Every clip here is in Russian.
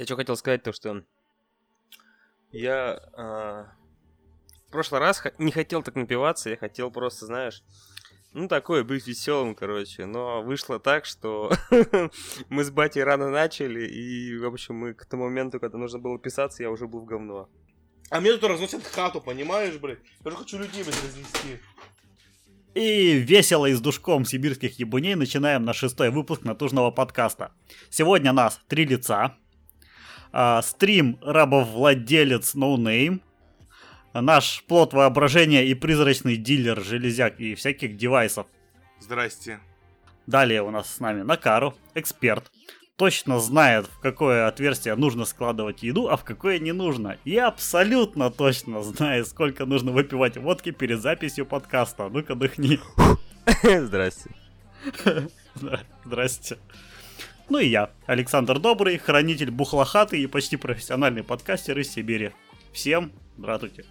Я что хотел сказать, то что я а, в прошлый раз не хотел так напиваться, я хотел просто, знаешь, ну, такое, быть веселым, короче. Но вышло так, что мы с батей рано начали, и, в общем, мы к тому моменту, когда нужно было писаться, я уже был в говно. А мне тут разносят хату, понимаешь, блядь? Я же хочу людей, блядь, разнести. И весело и с душком сибирских ебуней начинаем наш шестой выпуск натужного подкаста. Сегодня нас три лица. А, стрим рабовладелец No Name наш плод воображения и призрачный дилер железяк и всяких девайсов. Здрасте. Далее у нас с нами Накару, эксперт. Точно знает, в какое отверстие нужно складывать еду, а в какое не нужно. И абсолютно точно знает, сколько нужно выпивать водки перед записью подкаста. Ну-ка, дыхни. Здрасте. Здрасте. Ну и я, Александр Добрый, хранитель бухлохаты и почти профессиональный подкастер из Сибири. Всем здравствуйте.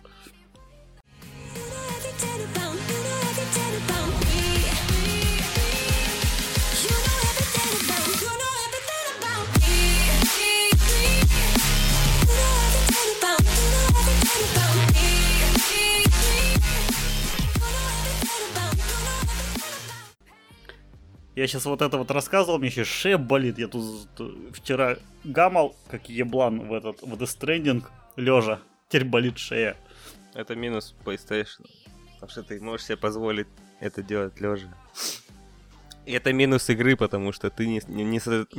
Я сейчас вот это вот рассказывал, мне сейчас шея болит. Я тут вчера гамал, как еблан, в этот в Death Stranding, лежа. Теперь болит шея. Это минус PlayStation. Потому что ты можешь себе позволить это делать лежа. И это минус игры, потому что ты не, не,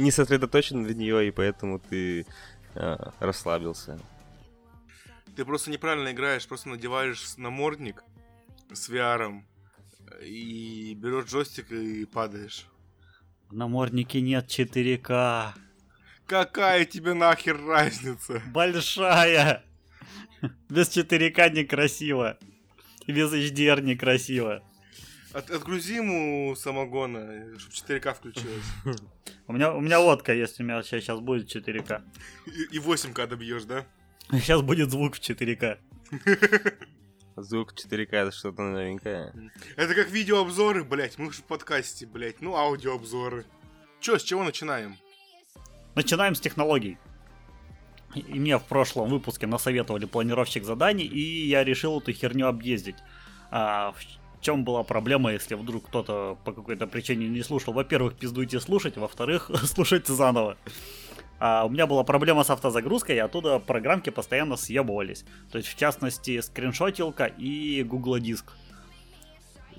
не сосредоточен на нее, и поэтому ты а, расслабился. Ты просто неправильно играешь, просто надеваешь намордник с VR и берешь джойстик и падаешь. В наморднике нет 4К. Какая тебе нахер разница? Большая. Без 4К некрасиво. И без HDR некрасиво. От, отгрузи ему самогона, чтобы 4К включилось. У меня, у меня водка есть, у меня сейчас, сейчас будет 4К. И, и 8К добьешь, да? Сейчас будет звук в 4К. Звук 4К это что-то новенькое. Это как видеообзоры, блять. Мы же в подкасте, блять. Ну, аудиообзоры. Чё, с чего начинаем? Начинаем с технологий. И мне в прошлом выпуске насоветовали планировщик заданий, и я решил эту херню объездить. А в чем была проблема, если вдруг кто-то по какой-то причине не слушал? Во-первых, пиздуйте слушать, во-вторых, слушайте заново. А у меня была проблема с автозагрузкой, и оттуда программки постоянно съебывались. То есть, в частности, скриншотилка и Google диск.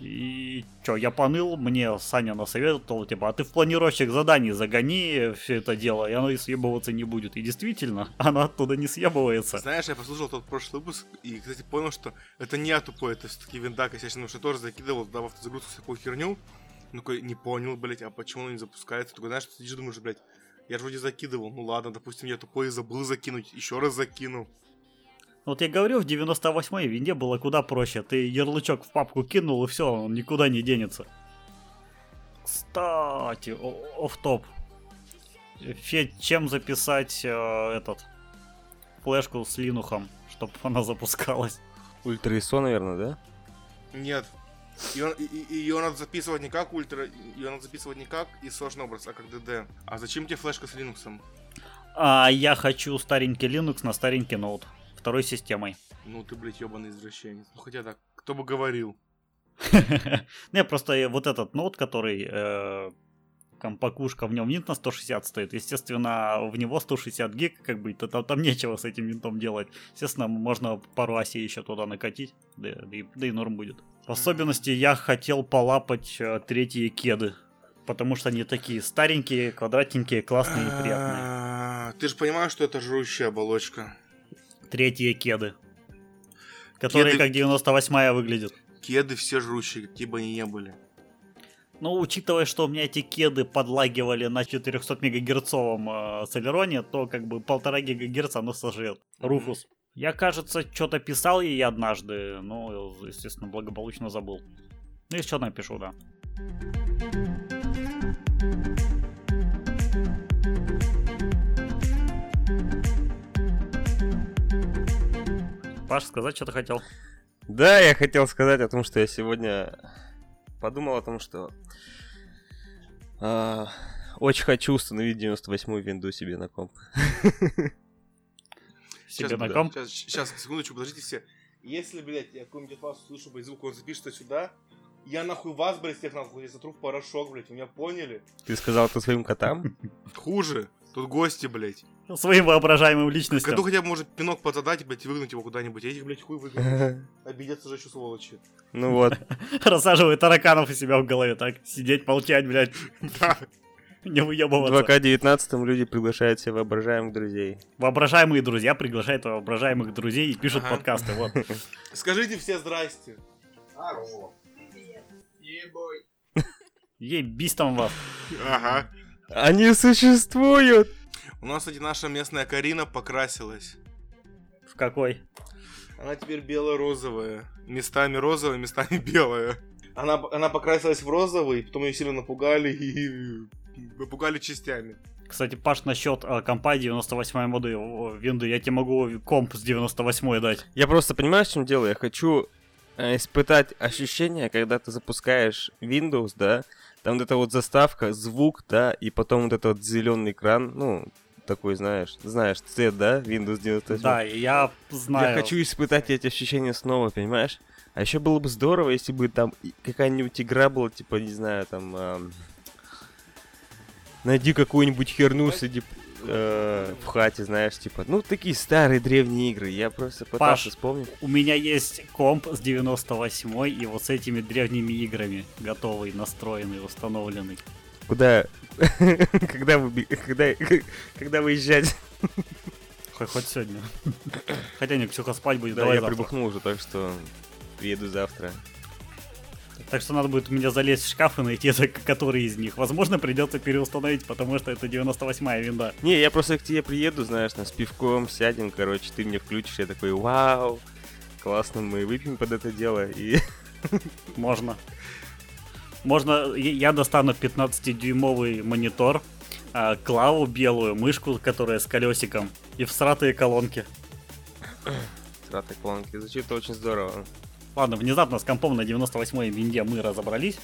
И чё, я поныл, мне Саня насоветовал, типа, а ты в планировщик заданий загони все это дело, и оно и съебываться не будет. И действительно, оно оттуда не съебывается. Знаешь, я послушал тот прошлый выпуск, и, кстати, понял, что это не я тупой, это все-таки винда косячный, потому что я тоже закидывал туда в автозагрузку всякую херню. Ну, не понял, блять, а почему он не запускается? Такой, знаешь, ты сидишь, думаешь, блядь, я же вроде закидывал. Ну ладно, допустим, я тупой забыл закинуть. Еще раз закинул. Вот я говорю, в 98-й винде было куда проще. Ты ярлычок в папку кинул, и все, он никуда не денется. Кстати, оф топ Федь, чем записать э, этот флешку с линухом, чтобы она запускалась? Ультра ISO, наверное, да? Нет, ее, ее надо записывать не как ультра, ее надо записывать не как и сложный образ, а как DD. А зачем тебе флешка с Linux? А я хочу старенький Linux на старенький ноут. Второй системой. Ну ты, блядь, ебаный извращенец. Ну хотя так, кто бы говорил. Не, просто вот этот ноут, который э, компакушка, в нем винт на 160 стоит. Естественно, в него 160 гиг, как бы, там, там нечего с этим винтом делать. Естественно, можно пару осей еще туда накатить, да, да, и, да и норм будет. В особенности я хотел полапать э, третьи кеды. Потому что они такие старенькие, квадратненькие, классные и приятные. А, ты же понимаешь, что это жрущая оболочка. Третьи кеды. Которые как 98-я выглядят. Кеды все жрущие, какие бы они ни были. Ну, учитывая, что у меня эти кеды подлагивали на 400 мегагерцовом э, Celeron, то как бы полтора гигагерца оно сожрет. Руфус. Я, кажется, что-то писал ей однажды, но, естественно, благополучно забыл. Ну, еще напишу, да. Паш, сказать что-то хотел? Да, я хотел сказать о том, что я сегодня подумал о том, что э, Очень хочу установить 98-ю винду себе на комп. Себе на да. комп. Сейчас, сейчас, секундочку, подождите все. Если, блядь, я какой-нибудь от вас услышу, блядь, звук, он запишется сюда, я нахуй вас, блядь, всех нахуй затру в порошок, блядь, вы меня поняли? Ты сказал это своим котам? Хуже. Тут гости, блядь. Своим воображаемым личностям. хотя бы может пинок подзадать, блядь, и выгнать его куда-нибудь. Этих, блядь, хуй выгнать. Обидятся же еще сволочи. Ну вот. Рассаживает тараканов у себя в голове, так. Сидеть, молчать, блядь. Не В выебываться. 2К19 люди приглашают себе воображаемых друзей. Воображаемые друзья приглашают воображаемых друзей и пишут Ага. подкасты. Вот. Скажите все здрасте. Ебись там вас. Ага. Они существуют! У нас, кстати, наша местная Карина покрасилась. В какой? Она теперь бело-розовая. Местами розовая, местами белая. Она, она покрасилась в розовый, потом ее сильно напугали и напугали частями. Кстати, Паш, насчет э, компа 98 моды винды, я тебе могу комп с 98 дать. Я просто понимаю, в чем дело. Я хочу э, испытать ощущение, когда ты запускаешь Windows, да, там вот эта вот заставка, звук, да, и потом вот этот вот зеленый экран, ну, такой, знаешь, знаешь, цвет, да, Windows 98. Да, я знаю. Я хочу испытать эти ощущения снова, понимаешь? А еще было бы здорово, если бы там какая-нибудь игра была, типа, не знаю, там... ам, найди какую-нибудь херню среди... э, в хате, знаешь, типа, ну, такие старые древние игры. Я просто пытался Паш. вспомнить. У меня есть комп с 98 и вот с этими древними играми готовый, настроенный, установленный. Куда... когда вы... Когда... Когда выезжать? Хоть, хоть сегодня. Хотя не, Ксюха спать будет, Да, давай я завтра. прибухнул уже, так что... Приеду завтра. Так что надо будет у меня залезть в шкаф и найти, который из них. Возможно, придется переустановить, потому что это 98-я винда. Не, я просто к тебе приеду, знаешь, там, с пивком сядем, короче, ты мне включишь, я такой, вау, классно, мы выпьем под это дело, и... Можно. Можно, я достану 15-дюймовый монитор, а, клаву белую, мышку, которая с колесиком, и всратые колонки. Сратой колонки, звучит очень здорово. Ладно, внезапно с компом на 98-й винде мы разобрались.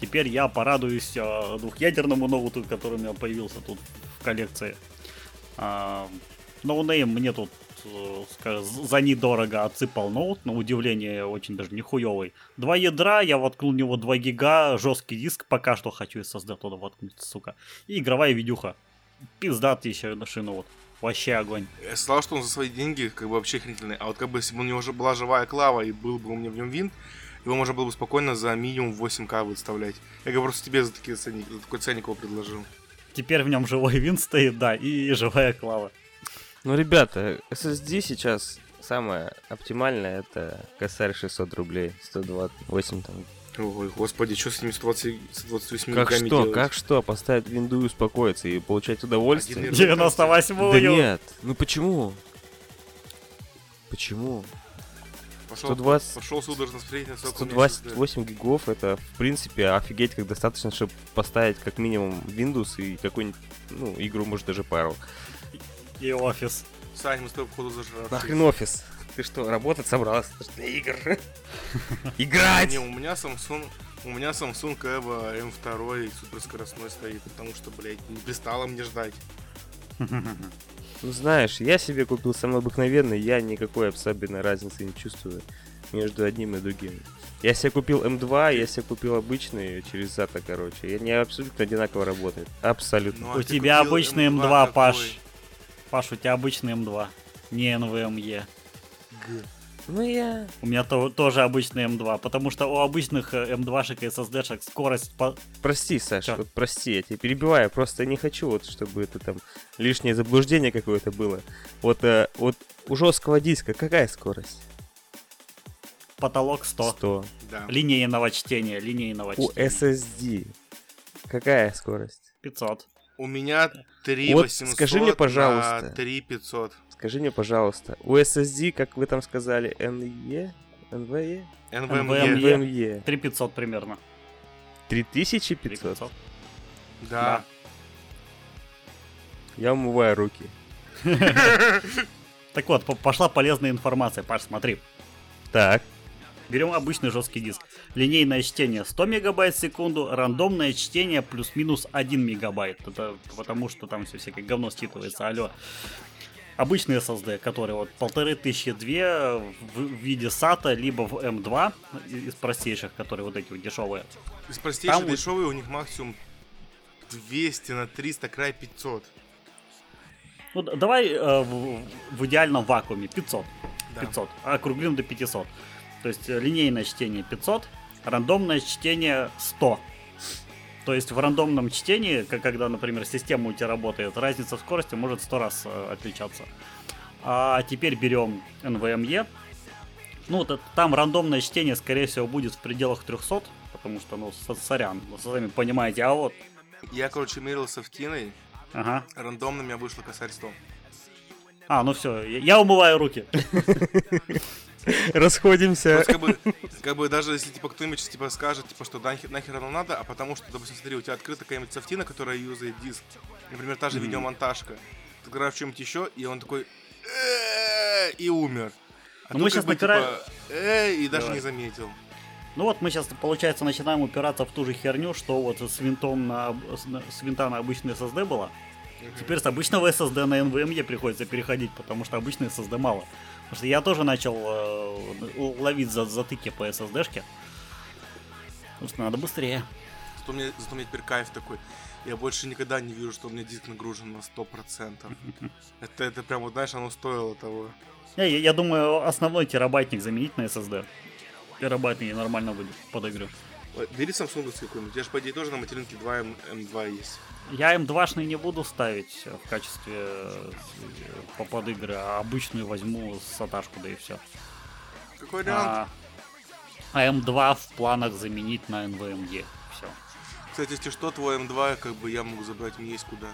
Теперь я порадуюсь а, двухъядерному ноуту, который у меня появился тут в коллекции. А, Ноунейм мне тут э, за недорого отсыпал ноут, на удивление очень даже нехуевый. Два ядра, я воткнул в него 2 гига, жесткий диск, пока что хочу SSD туда воткнуть, сука. И игровая видюха. Пиздатый еще на шину вот. Вообще огонь. Я сказал, что он за свои деньги как бы вообще охренительный. А вот как бы если бы у него уже была живая клава и был бы у меня в нем винт, его можно было бы спокойно за минимум 8к выставлять. Я говорю, просто тебе за, такие ценник, за такой ценник его предложил. Теперь в нем живой винт стоит, да, и живая клава. Ну, ребята, SSD сейчас самое оптимальное, это косарь 600 рублей, 128 там. Ой, господи, что с этими 120, 128 Как что, делать? как что, поставить винду и успокоиться и получать удовольствие? Один 98-ю. Да нет, ну почему? Почему? Пошел, 120 пошел судорожно смотреть на сколько у меня SSD. 128 гигов это, в принципе, офигеть как достаточно, чтобы поставить как минимум Windows и какую-нибудь, ну, игру, может, даже пару. И офис. Сань, мы с тобой походу зажрались. Нахрен офис? Ты что, работать собрался? Для игр. Играть! Не, у меня Samsung, у меня Samsung Evo M2 суперскоростной стоит, потому что, блядь, не пристало мне ждать. Ну знаешь, я себе купил самый обыкновенный, я никакой особенной разницы не чувствую между одним и другим. Я себе купил М2, я себе купил обычный через ZATA, короче. И они абсолютно одинаково работают. Абсолютно. Ну, а У тебя обычный M2 М2, какой? Паш. Паш, у тебя обычный М2. Не NVMe. Ну я... У меня то- тоже обычный М2, потому что у обычных э, М2-шек и SSD-шек скорость... по- Прости, Саша, вот прости, я тебя перебиваю, просто не хочу вот, чтобы это там лишнее заблуждение какое-то было. Вот, э, вот у жесткого диска какая скорость? потолок 100. 100. Да. Линейного чтения, линейного У чтения. SSD какая скорость? 500. У меня 3 Вот 800 скажи мне, пожалуйста. на 3 500. Скажи мне, пожалуйста, у SSD, как вы там сказали, NE? NVE? NVMe. NVMe. NVMe. 3500 примерно. 3500? 3500. Да. Я умываю руки. Так вот, по- пошла полезная информация, Паш, смотри. Так. Берем обычный жесткий диск. Линейное чтение 100 мегабайт в секунду, рандомное чтение плюс-минус 1 мегабайт. Это потому, что там все всякое говно считывается, алло. Обычный SSD, который вот полторы тысячи две в, виде SATA, либо в M2 из простейших, которые вот эти вот дешевые. Из простейших Там- дешевые у них максимум 200 на 300, край 500. Ну, давай э, в, в идеальном вакууме 500. Да. 500. А округлим до 500. То есть э, линейное чтение 500, рандомное чтение 100. То есть в рандомном чтении, к- когда, например, система у тебя работает, разница в скорости может 100 раз э, отличаться. А теперь берем NVMe. Ну, вот это- там рандомное чтение, скорее всего, будет в пределах 300, потому что, ну, со- сорян, вы сами понимаете, а вот, Я, короче, мерился в Тиной, ага. рандомно у меня вышло косарь 100. А, ну все, я, я умываю руки. Расходимся. Просто как бы, как бы даже если типа кто-нибудь сейчас, типа скажет, типа, что нахер, нахер оно надо, а потому что, допустим, смотри, у тебя открыта какая-нибудь софтина, которая юзает диск, например, та же Мгм. видеомонтажка, ты играешь в чем-нибудь еще, и он такой и умер. А Ну, тут мы как щас бы, напираем- типа, и даже Давай. не заметил. Ну вот мы сейчас, получается, начинаем упираться в ту же херню, что вот с винтом на, с, на- с винта на обычный SSD было. Теперь с обычного SSD на NVMe приходится переходить, потому что обычный SSD мало. Потому что я тоже начал э, ловить за затыки по SSD-шке. Потому что надо быстрее. Зато мне, зато меня теперь кайф такой. Я больше никогда не вижу, что у меня диск нагружен на 100%. Это, это прям, вот знаешь, оно стоило того. Не, Я, я думаю, основной терабайтник заменить на SSD. Терабайтный нормально будет под игру. Ой, Бери Samsung какой-нибудь. У тебя же, по идее, тоже на материнке 2 М, М2 есть. Я М2-шный не буду ставить в качестве э, под игры, а обычную возьму саташку, да и все. Какой вариант? А, а М2 в планах заменить на NVMe. Все. Кстати, если что, твой М2, как бы я могу забрать, мне есть куда.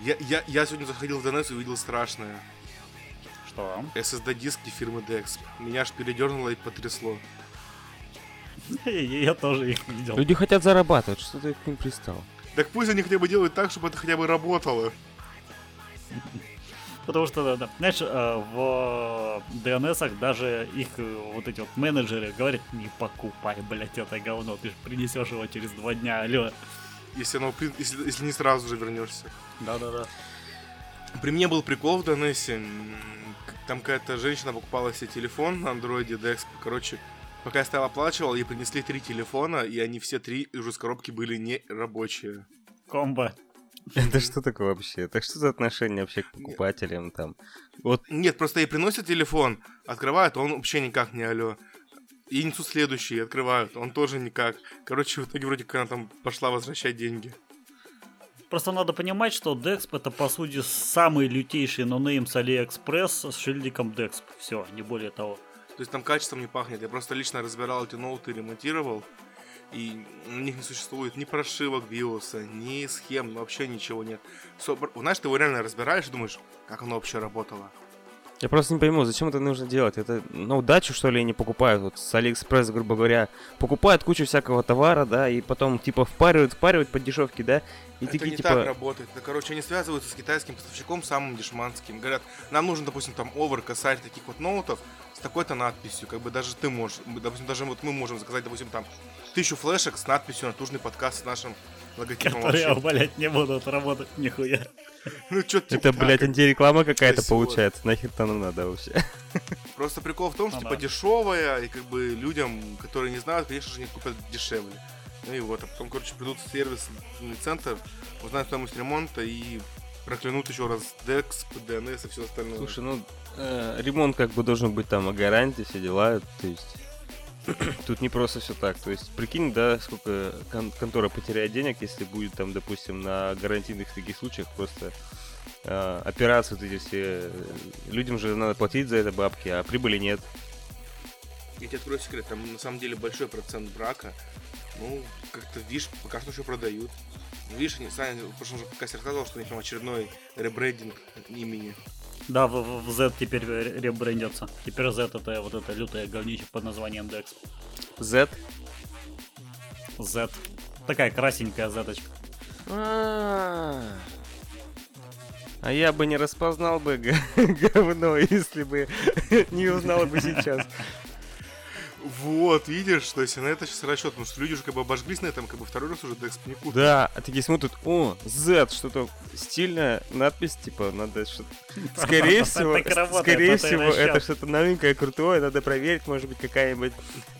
Я, я, я сегодня заходил в DNS и увидел страшное. Что? SSD-диски фирмы DEX. Меня аж передернуло и потрясло. Я тоже их видел. Люди хотят зарабатывать, что ты к ним пристал? Так пусть они хотя бы делают так, чтобы это хотя бы работало. Потому что, да, да, знаешь, э, в DNS даже их э, вот эти вот менеджеры говорят, не покупай, блядь, это говно, ты же принесешь его через два дня, алло. Если, оно, если, если не сразу же вернешься. Да-да-да. При мне был прикол в DNS. Там какая-то женщина покупала себе телефон на андроиде DEX. Короче, пока я стоял оплачивал, ей принесли три телефона, и они все три уже с коробки были не рабочие. Комбо. Это что такое вообще? Так что за отношение вообще к покупателям там? Вот Нет, просто ей приносят телефон, открывают, а он вообще никак не алло. И несут следующий, открывают, он тоже никак. Короче, в итоге вроде как она там пошла возвращать деньги. Просто надо понимать, что Dexp это по сути самый лютейший нонейм с AliExpress с шильдиком Dexp. Все, не более того. То есть там качеством не пахнет. Я просто лично разбирал эти ноуты, ремонтировал. И у них не существует ни прошивок биоса, ни схем, вообще ничего нет. Всё, бр- знаешь, ты его реально разбираешь и думаешь, как оно вообще работало. Я просто не пойму, зачем это нужно делать? Это на удачу, что ли, они покупают? Вот с Алиэкспресс, грубо говоря, покупают кучу всякого товара, да, и потом, типа, впаривают, впаривают по дешевке, да? И это такие, не типа, так работает. Это, короче, они связываются с китайским поставщиком, самым дешманским. Говорят, нам нужен, допустим, там овер, косарь таких вот ноутов с такой-то надписью. Как бы даже ты можешь, допустим, даже вот мы можем заказать, допустим, там тысячу флешек с надписью «Натужный подкаст» с нашим логотипом Которые, вообще. блядь, не будут работать нихуя. Ну, чё типа это, так. блядь, антиреклама какая-то получается. Нахер-то нам надо вообще? Просто прикол в том, что Ну типа да. дешевая, и как бы людям, которые не знают, конечно же, не купят дешевле. Ну и вот, а потом, короче, придут в сервисный центр, узнают стоимость ремонта и проклянут еще раз DEX, DNS и все остальное. Слушай, ну, э, ремонт как бы должен быть там о гарантии, все дела, то есть... Тут не просто все так. То есть, прикинь, да, сколько кон- контора потеряет денег, если будет там, допустим, на гарантийных таких случаях просто э, операции вот эти все. Людям же надо платить за это бабки, а прибыли нет. Я тебе открою секрет, там на самом деле большой процент брака. Ну, как-то, видишь, пока что еще продают. Видишь, сами, в прошлом же подкасте рассказывал, что у них там очередной ребрендинг имени. Да, в, в- Z теперь ре- ребрендится. Теперь Z это вот это лютое говнище под названием Dex. Z. Z. Такая красенькая Z-очка. А я бы не распознал бы говно, если бы не узнал бы сейчас. Вот, видишь, то есть на это сейчас расчет, потому что люди уже как бы обожглись на этом, как бы второй раз уже Декс не купят. Да, а такие смотрят, о, Z, что-то стильная надпись, типа, надо что-то... Скорее всего, скорее и всего, это что-то новенькое, крутое, надо проверить, может быть, какая-нибудь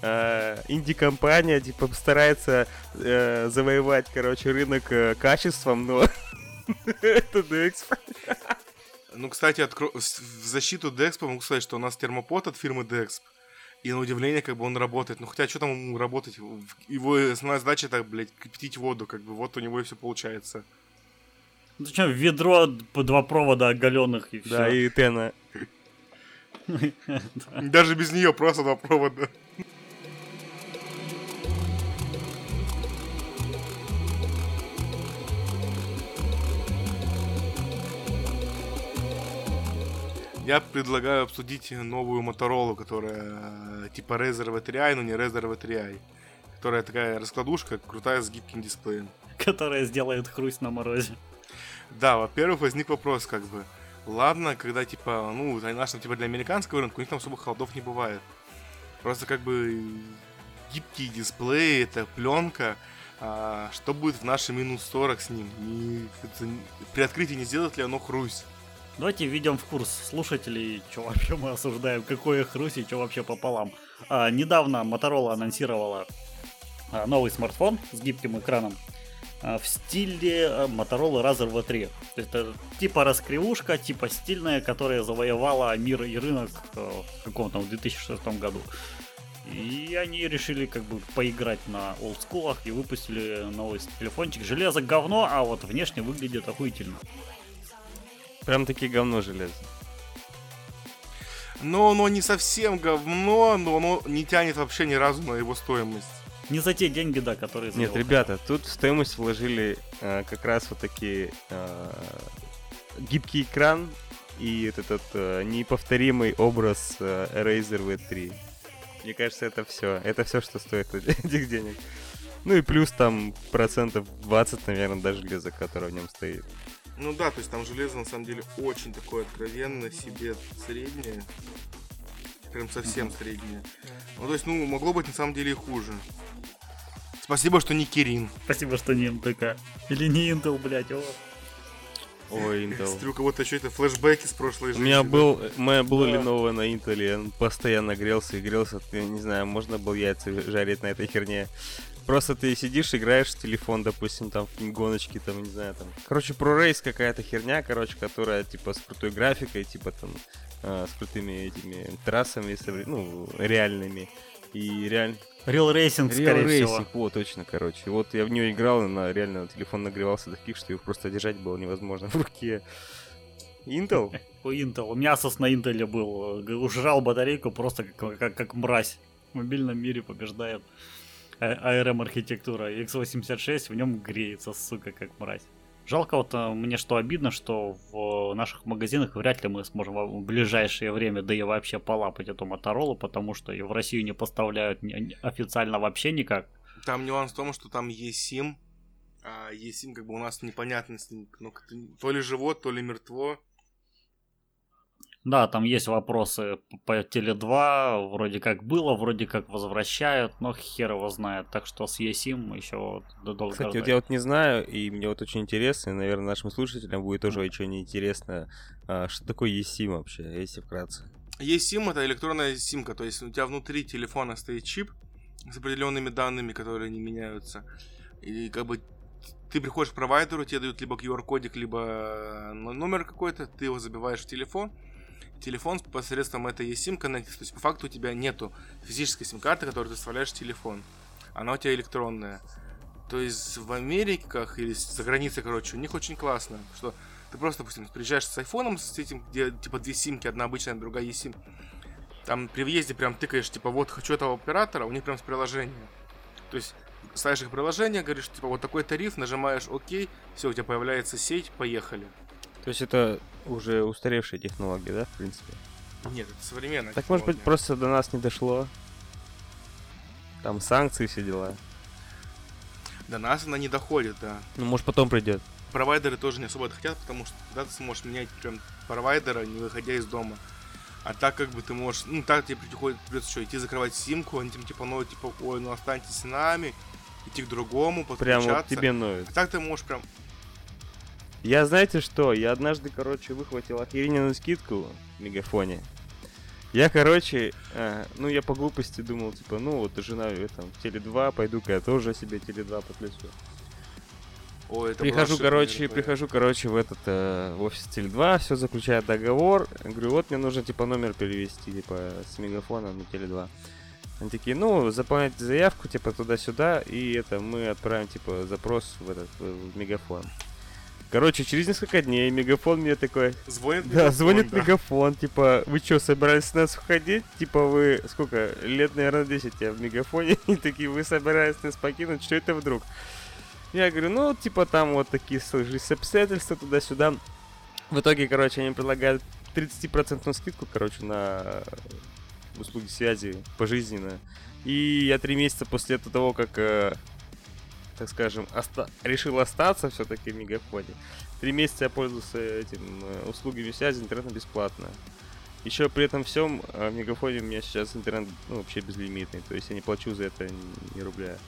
э, инди-компания, типа, старается э, завоевать, короче, рынок э, качеством, но это Dex. Ну, кстати, в защиту Dexp могу сказать, что у нас термопод от фирмы Dexp. И на удивление, как бы он работает. Ну, хотя, что там ему работать? Его основная задача, это, блядь, кипятить воду, как бы, вот у него и все получается. Зачем ведро, д- два провода оголенных и все. Да, и Тена. Даже без нее просто два провода. Я предлагаю обсудить новую Моторолу, которая э, типа Razer V3i, но не Razer V3i. Которая такая раскладушка, крутая с гибким дисплеем. Которая сделает хрусть на морозе. Да, во-первых, возник вопрос, как бы. Ладно, когда типа, ну, для нашего типа для американского рынка, у них там особо холодов не бывает. Просто как бы гибкий дисплей, это пленка. А что будет в наши минус 40 с ним? Не- это при открытии не сделает ли оно хрусть? Давайте введем в курс слушателей, что вообще мы осуждаем, какое хрусь и что вообще пополам. А, недавно Motorola анонсировала а, новый смартфон с гибким экраном а, в стиле а, Motorola Razr V3. Это типа раскривушка, типа стильная, которая завоевала мир и рынок э, в каком-то в 2006 году. И они решили как бы поиграть на олдскулах и выпустили новый телефончик. Железо говно, а вот внешне выглядит охуительно. Прям таки говно железо. Но оно не совсем говно, но оно не тянет вообще ни разу на его стоимость. Не за те деньги, да, которые Нет, ребята, тут в стоимость вложили э, как раз вот такие э, гибкий экран и вот этот э, неповторимый образ э, Razer V3. Мне кажется, это все. Это все, что стоит этих денег. Ну и плюс там процентов 20, наверное, даже железа, которое в нем стоит. Ну да, то есть там железо на самом деле очень такое откровенно себе среднее. Прям совсем среднее. Ну то есть, ну, могло быть на самом деле и хуже. Спасибо, что не Кирин. Спасибо, что не МТК. Или не Intel, блядь, о. Ой, Intel. Смотрю, у кого-то что это флешбеки с прошлой У жизни. меня да? был, у меня был Да. Lenovo на Intel, и он постоянно грелся и грелся. Я не знаю, можно было яйца жарить на этой херне. Просто ты сидишь, играешь в телефон, допустим, там в гоночки, там, не знаю, там. Короче, ProRace какая-то херня, короче, которая, типа, с крутой графикой, типа, там, э, с крутыми этими трассами, ну, реальными. И реально... Real Racing, Real скорее Racing, всего. вот, точно, короче. Вот я в нее играл, и на реально телефон нагревался до таких, что его просто держать было невозможно в руке. Intel? У Intel. У меня Asus на Intel был. э, Ужрал батарейку просто как, как, как мразь. В мобильном мире побеждает А- ARM архитектура. X86 в нем греется, сука, как мразь. Жалко вот э, мне что обидно, что в наших магазинах вряд ли мы сможем в ближайшее время, да и вообще полапать эту Моторолу, потому что ее в Россию не поставляют официально вообще никак. Там нюанс в том, что там eSIM, а eSIM как бы у нас непонятно с ну, то ли живот, то ли мертво. Да, там есть вопросы по Теле 2, вроде как было, вроде как возвращают, но хер его знает. Так что с eSIM еще вот долго Кстати, вот ждать. я вот не знаю, и мне вот очень интересно, и, наверное, нашим слушателям будет тоже очень интересно, а, что такое eSIM вообще, если вкратце. eSIM это электронная симка, то есть у тебя внутри телефона стоит чип с определенными данными, которые не меняются. И как бы ты приходишь к провайдеру, тебе дают либо QR-кодик, либо э, номер какой-то, ты его забиваешь в телефон, телефон посредством этой eSIM коннектится. То есть по факту у тебя нету физической сим-карты, которую ты вставляешь в телефон. Она у тебя электронная. То есть в Америках или за границей, короче, у них очень классно, что ты просто, допустим, приезжаешь с айфоном, с этим, где типа две симки, одна обычная, другая eSIM. Там при въезде прям тыкаешь, типа, вот хочу этого оператора, у них прям с приложения. То есть ставишь их приложение, говоришь, типа, вот такой тариф, нажимаешь ОК, все, у тебя появляется сеть, поехали. То есть это уже устаревшая технология, да, в принципе? Нет, это современная Так может быть технология. просто до нас не дошло? Там санкции, все дела. До нас она не доходит, да. Ну, может потом придет. Провайдеры тоже не особо это хотят, потому что тогда ты сможешь менять прям провайдера, не выходя из дома. А так как бы ты можешь, ну так тебе приходит, придется что, идти закрывать симку, они тебе типа ноют, типа, ой, ну останьтесь с нами, идти к другому, Прям подключаться. вот тебе ноют. А так ты можешь прям, Я знаете что? Я однажды, короче, выхватил охеренную скидку в Мегафоне. Я, короче, э, ну я по глупости думал, типа, ну вот жена э, там Теле2, пойду-ка я тоже себе Теле2 подключу. ой, это Прихожу, короче, мероприятие. прихожу, короче, в этот э, в офис Теле2, все заключаю договор. Говорю, вот мне нужно типа номер перевести, типа, с мегафона на Теле2. Они такие, ну, заполняйте заявку, типа, туда-сюда, и это мы отправим, типа, запрос в этот в мегафон. Короче, через несколько дней мегафон мне такой, Звонит да, мегафон, звонит да. мегафон, типа, вы что, собирались с нас уходить? Типа, вы, сколько, лет, наверное, 10 я в мегафоне, и такие, вы собираетесь нас покинуть, что это вдруг? Я говорю, ну, типа, там вот такие сложились обстоятельства туда-сюда. В итоге, короче, они предлагают 30% скидку, короче, на услуги связи пожизненно. И я три месяца после того, как, э, так скажем, оста- решил остаться все-таки в Мегафоне, три месяца я пользовался этим э, услугами связи интернетом бесплатно. Еще при этом всем э, в Мегафоне у меня сейчас интернет ну, вообще безлимитный, то есть я не плачу за это ни, рубля.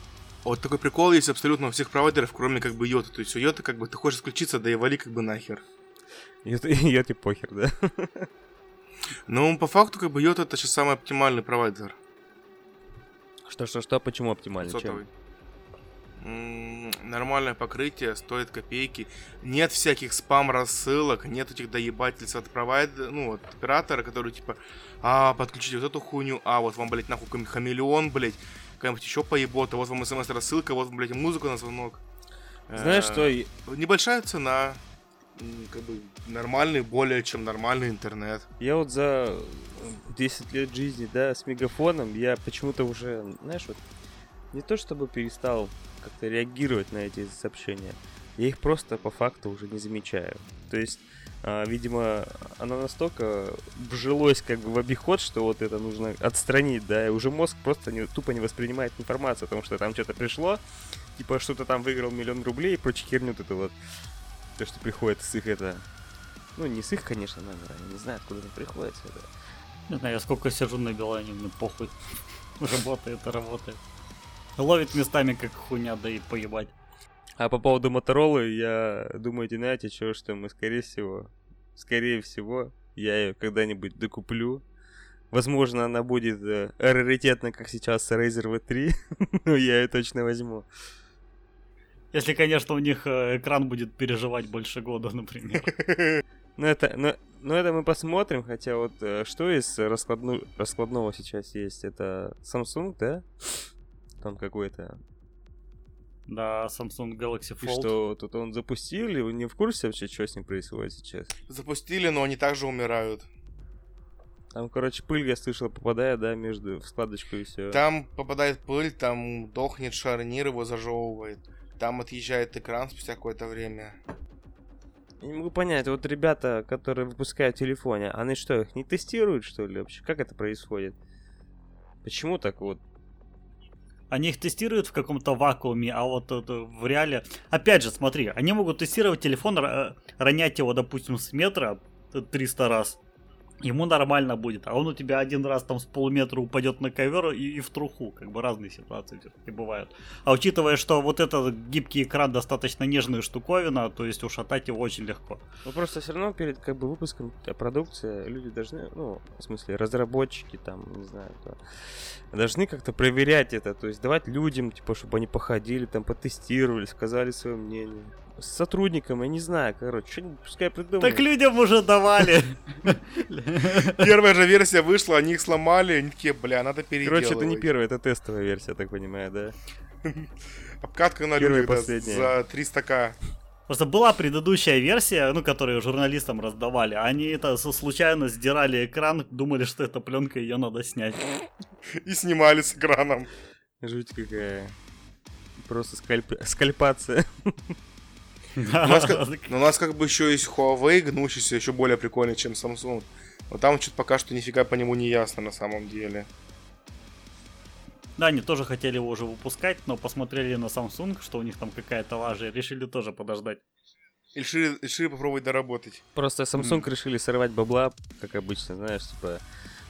Вот такой прикол есть абсолютно у всех провайдеров, кроме как бы йоты. То есть у йоты как бы ты хочешь отключиться, да и вали как бы нахер. И это похер, да. Но по факту как бы йота это сейчас самый оптимальный провайдер. Что, что, что, почему оптимально? Чем? Сотовый. М, Нормальное покрытие, стоит копейки. Нет всяких спам-рассылок, нет этих доебательств от провайдера, ну, от оператора, который типа, а, подключите вот эту хуйню, а, вот вам, блядь, нахуй хамелеон, блядь, какая-нибудь еще поебота, вот вам смс-рассылка, вот, блядь, музыку на звонок. Знаешь Э, что, Небольшая цена, как бы нормальный, более чем нормальный интернет. я вот за 10 лет жизни, да, с мегафоном, я почему-то уже, знаешь, вот, не то чтобы перестал как-то реагировать на эти сообщения, я их просто по факту уже не замечаю. То есть, а, видимо, оно настолько вжилось как бы в обиход, что вот это нужно отстранить, да, и уже мозг просто не, тупо не воспринимает информацию, потому что там что-то пришло, типа что-то там выиграл миллион рублей и прочие херню вот это вот, то, что приходит с их это, ну не с их, конечно, номера, я не знаю, откуда это приходит это. Не знаю, я сколько сижу на Билайне, мне похуй. Работает работает. Ловит местами как хуйня, да и поебать. А по поводу Моторолы, я думаю, знаете, что, что мы, скорее всего, скорее всего, я ее когда-нибудь докуплю. Возможно, она будет э, раритетна, как сейчас Razer V3, но я ее точно возьму. Если, конечно, у них э, экран будет переживать больше года, например. Ну это, ну, ну это мы посмотрим, хотя вот э, что из раскладну- раскладного сейчас есть? Это Samsung, да? Там какой-то. Да, Samsung Galaxy И Fold. что, тут он запустили? Вы не в курсе вообще, что с ним происходит сейчас? Запустили, но они также умирают. Там, короче, пыль, я слышал, попадает, да, между в складочку и все. Там попадает пыль, там дохнет шарнир, его зажевывает. Там отъезжает экран спустя какое-то время. Я не могу понять, вот ребята, которые выпускают в телефоне, они что, их не тестируют, что ли, вообще? Как это происходит? Почему так вот? Они их тестируют в каком-то вакууме, а вот это в реале... Опять же, смотри, они могут тестировать телефон, ра- ронять его, допустим, с метра э, 300 раз. Ему нормально будет, а он у тебя один раз там с полуметра упадет на ковер и, и в труху. Как бы разные ситуации всё-таки бывают. А учитывая, что вот этот гибкий экран достаточно нежная штуковина, то есть ушатать его очень легко. Ну просто все равно перед как бы выпуском э, продукции люди должны, ну, в смысле, разработчики там, не знаю, кто, должны как-то проверять это, то есть давать людям, типа, чтобы они походили, там, потестировали, сказали свое мнение. С сотрудником, я не знаю, короче, что-нибудь пускай придумают. Так людям уже давали. Первая же версия вышла, они их сломали, они такие, бля, надо переделывать. Короче, это не первая, это тестовая версия, так понимаю, да? Обкатка на людях за 300к. Просто была предыдущая версия, ну, которую журналистам раздавали. Они это случайно сдирали экран, думали, что это пленка, ее надо снять. И снимали с экраном. Жуть какая. Просто скальп- скальпация. У нас, как, но у нас как бы еще есть Huawei, гнущийся еще более прикольный, чем Samsung. Но там что-то пока что нифига по нему не ясно на самом деле. Да, они тоже хотели его уже выпускать, но посмотрели на Samsung, что у них там какая-то лажа, и решили тоже подождать. И решили, решили попробовать доработать. Просто Samsung решили сорвать бабла, как обычно, знаешь, типа...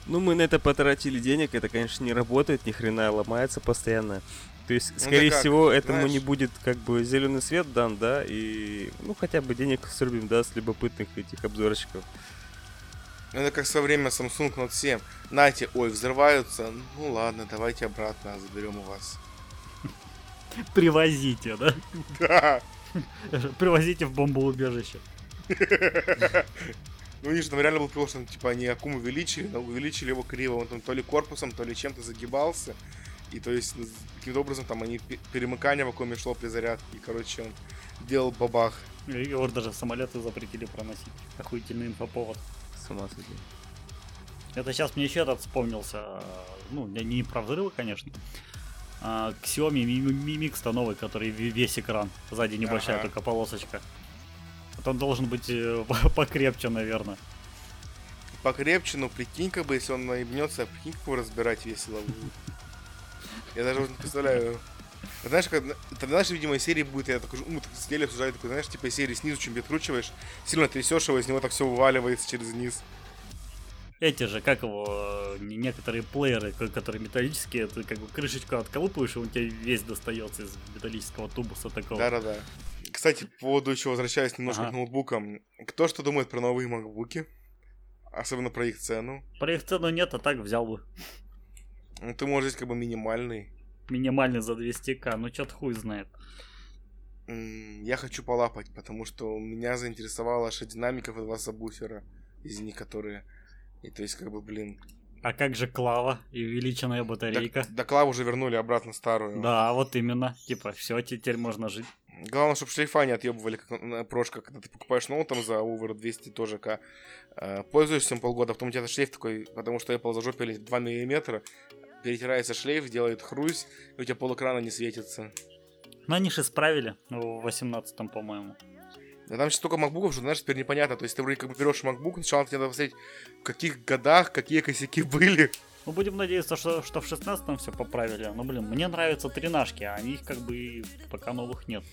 Ну, мы на это потратили денег, это, конечно, не работает, ни хрена ломается постоянно. То есть, Ну, скорее да как, всего, этому знаешь- не будет как бы зеленый свет дан, да, и ну хотя бы денег срубим, да, с любопытных этих обзорщиков. Ну, Это как со время Samsung Note 7. Нате, ой, взрываются. Ну ладно, давайте обратно заберем у вас. Привозите, да? Да. Привозите в бомбоубежище. Ну, же там реально был прикол, что типа они Акум увеличили, но увеличили его криво. Он там то ли корпусом, то ли чем-то загибался. И то есть каким-то образом там они пе- перемыкание в Акуме шло при зарядке. И, короче, он делал бабах. И Его даже самолеты запретили проносить. Охуительный инфоповод. С ума сойти. Это сейчас мне еще этот вспомнился. Ну, не, не про взрывы, конечно. А, Xiaomi Mi, Mi Mix-то новый, который ве- весь экран. Сзади небольшая Ага. только полосочка. Вот он должен быть э, покрепче, наверное. Покрепче, но прикинь, как бы, если он наебнется, прикинь, как его разбирать весело будет. Я даже не представляю. Знаешь, как, это, знаешь, видимо, серии будет, я такой, ну, так сидели, обсуждали, такой, знаешь, типа серии снизу чем откручиваешь, сильно трясешь его, из него так все вываливается через низ. Эти же, как его, не- некоторые плееры, ко- которые металлические, ты как бы крышечку отколупываешь, и он тебе весь достается из металлического тубуса такого. Да-да-да. Кстати, по поводу еще возвращаясь немножко Ага. к ноутбукам. Кто что думает про новые макбуки? Особенно про их цену. Про их цену нет, а так взял бы. Ну, ты можешь взять как бы минимальный. Минимальный за 200к, ну чё-то хуй знает. Я хочу полапать, потому что меня заинтересовала аж динамиков и два сабвуфера из них, которые... И то есть, как бы, блин... А как же клава и увеличенная Да, батарейка? да клаву уже вернули обратно старую. Да, вот именно. Типа, все, теперь можно жить. Главное, чтобы шлейфа не отъебывали, как на- прошка, когда ты покупаешь ноут там за овер 200 тоже к. э, Пользуешься им полгода, потом у тебя шлейф такой, потому что Apple зажопили 2 мм, перетирается шлейф, делает хрусь, и у тебя полэкрана не светится. Но они же исправили в 18-м, по-моему. А там сейчас столько макбуков, что, знаешь, теперь непонятно. То есть ты вроде как бы берешь макбук, сначала тебе надо посмотреть, в каких годах, какие косяки были. Ну, будем надеяться, что, что в 16-м все поправили. Ну, блин, мне нравятся тринашки, а они их как бы пока новых нет.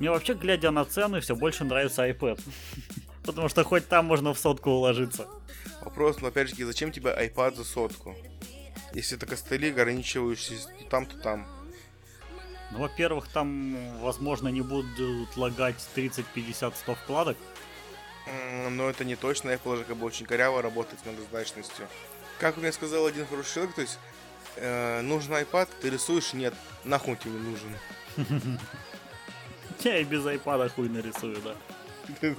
Мне вообще, глядя на цены, все больше нравится iPad. Потому что хоть там можно в сотку уложиться. Вопрос, ну опять же, зачем тебе iPad за сотку? Если это костыли, ограничивающиеся то там, то там. Ну, во-первых, там, возможно, не будут лагать 30, 50, 100 вкладок. Но это не точно, Apple же как бы очень коряво работает с многозадачностью. Как мне сказал один хороший человек, то есть э, нужен iPad, ты рисуешь, нет, нахуй тебе нужен. Я и без iPad хуй нарисую, да.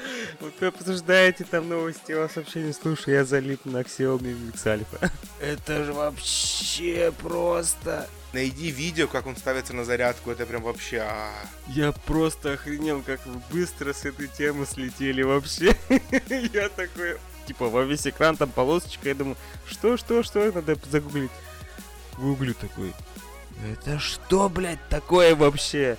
Вы обсуждаете там новости, я вас вообще не слушаю, я залип на Xiaomi Mix Alpha. Это же вообще просто... Найди видео, как он ставится на зарядку, это прям вообще... а. Я просто охренел, как вы быстро с этой темы слетели вообще. Я такой, типа, во весь экран там полосочка, я думаю, что, что, что, надо загуглить. Гуглю такой, это что, блядь, такое вообще?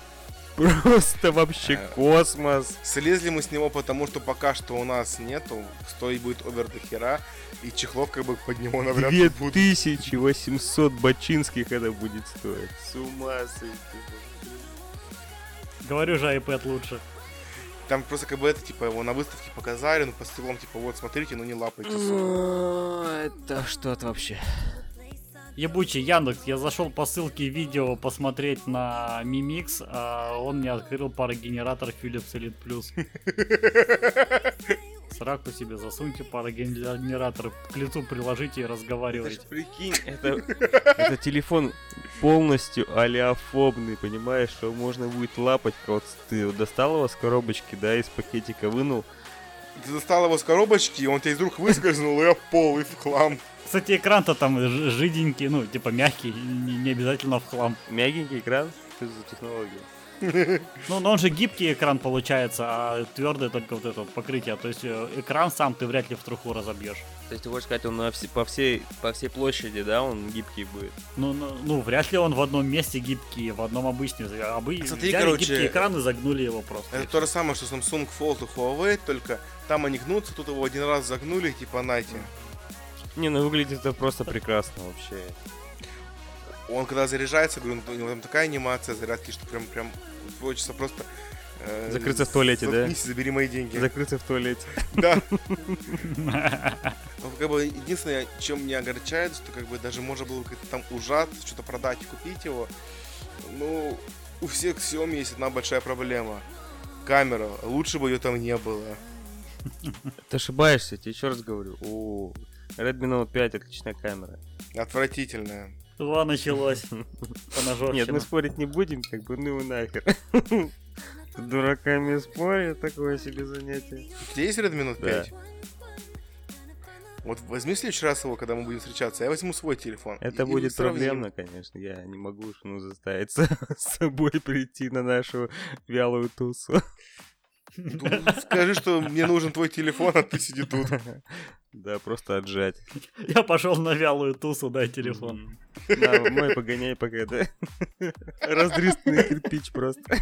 Просто вообще Э, космос. Слезли мы с него, потому что пока что у нас нету, стоить будет овер до хера, и чехлов как бы под него навряд ли будут. 2800 бачинских это будет стоить. С ума сойти. Говорю же, iPad лучше. Там просто как бы это, типа, его на выставке показали, ну по стеклом, типа, вот, смотрите, ну не лапайте. сука. Это что-то вообще. Ебучий Яндекс, я зашел по ссылке видео посмотреть на Mimix, а он мне открыл парогенератор Philips Elite Plus. Сраку себе засуньте парогенератор, к лицу приложите и Ты ж разговаривайте. прикинь, это, это телефон полностью алиафобный, понимаешь, что можно будет лапать, вот ты достал его с коробочки, да, из пакетика вынул, Ты достал его с коробочки, и он тебе из рук выскользнул, и об пол, и в хлам. Кстати, экран-то там жиденький, ну, типа мягкий, не, не обязательно в хлам. мягенький экран, что это за технология? Ну, но он же гибкий экран получается, а твердое только вот это вот покрытие. То есть э, экран сам ты вряд ли в труху разобьешь. То есть ты хочешь сказать, он на все- по, всей, по всей площади, да, он гибкий будет? Ну, ну, ну, вряд ли он в одном месте гибкий, в одном обычный. А бы Смотри, взяли короче, гибкий экран и загнули его просто. Это то же самое, что Samsung Fold и Huawei, только там они гнутся, тут его один раз загнули, типа, нате. Не, ну выглядит это просто прекрасно вообще. Он когда заряжается, говорю, ну, у него там такая анимация зарядки, что прям, прям хочется просто э, Закрыться в туалете, да? заткнись забери мои деньги. Закрыться в туалете. Да. Ну, как бы, единственное, чем меня огорчает, что как бы даже можно было как-то там ужаться, что-то продать и купить его. Ну, у всех Xiaomi есть одна большая проблема. Камера. Лучше бы ее там не было. Ты ошибаешься, тебе еще раз говорю. У Redmi Note 5 отличная камера. Отвратительная. Ва, началось. Нет, мы спорить не будем, как бы, ну и нахер. С дураками спорить, такое себе занятие. У тебя есть Redmi Note Да. 5? Вот возьми в следующий раз его, когда мы будем встречаться. Я возьму свой телефон. Это И будет сравним. проблемно, конечно. Я не могу ну, заставить с с собой прийти на нашу вялую тусу. Ну, Скажи, что мне нужен твой телефон, а ты сиди тут. Да, просто отжать. Я пошел на вялую тусу, дай телефон. На, мой погоняй пока, да? Раздрыстный кирпич просто.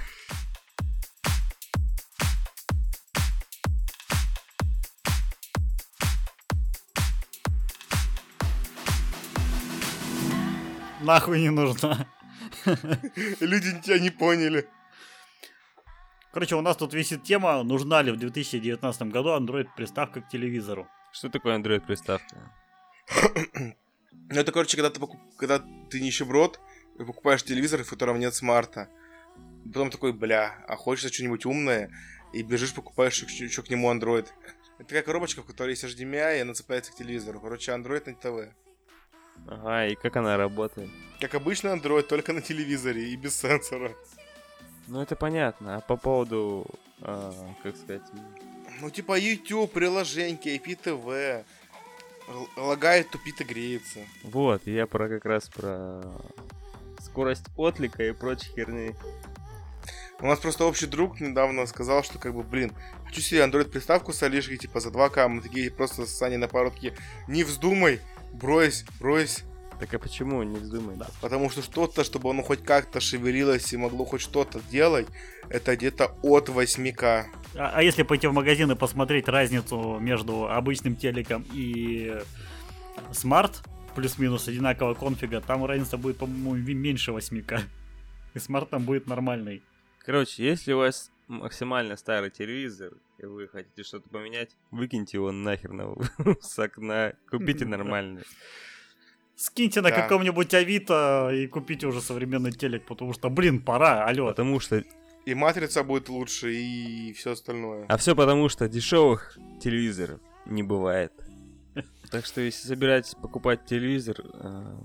Нахуй не нужна. Люди тебя не поняли. Короче, у нас тут висит тема, нужна ли в 2019 году Android приставка к телевизору. Что такое Android приставка? Ну, это, короче, когда ты, покуп- когда ты нищеброд, и покупаешь телевизор, в котором нет смарта. Потом такой, бля, а хочется что-нибудь умное, и бежишь, покупаешь еще к нему Android. Это такая коробочка, в которой есть HDMI, и она цепляется к телевизору. Короче, Android на ТВ. Ага, и как она работает? Как обычно Android, только на телевизоре и без сенсора. Ну, это понятно. А по поводу, а, как сказать, Ну, типа YouTube, приложеньки, IPTV. Лагает, тупит и греется. вот, я про как раз про скорость отлика и прочей херни. У нас просто общий друг недавно сказал, что как бы, блин, хочу себе Android-приставку с Алишкой, типа, за 2К. Мы такие просто с Саней на пару такие, не вздумай, брось, брось. Так а почему? Не вздумай. Да. Потому что что-то, чтобы оно хоть как-то шевелилось и могло хоть что-то делать, это где-то от 8К. А, а если пойти в магазин и посмотреть разницу между обычным телеком и смарт, плюс-минус одинакового конфига, там разница будет, по-моему, меньше 8К. И смарт там будет нормальный. Короче, если у вас максимально старый телевизор, и вы хотите что-то поменять, выкиньте его нахер на, с окна, купите нормальный. Скиньте на Да. каком-нибудь Авито и купите уже современный телек, потому что, блин, пора, алло. Потому что... И матрица будет лучше, и все остальное. А все потому, что дешевых телевизоров не бывает. Так что если собираетесь покупать телевизор, э,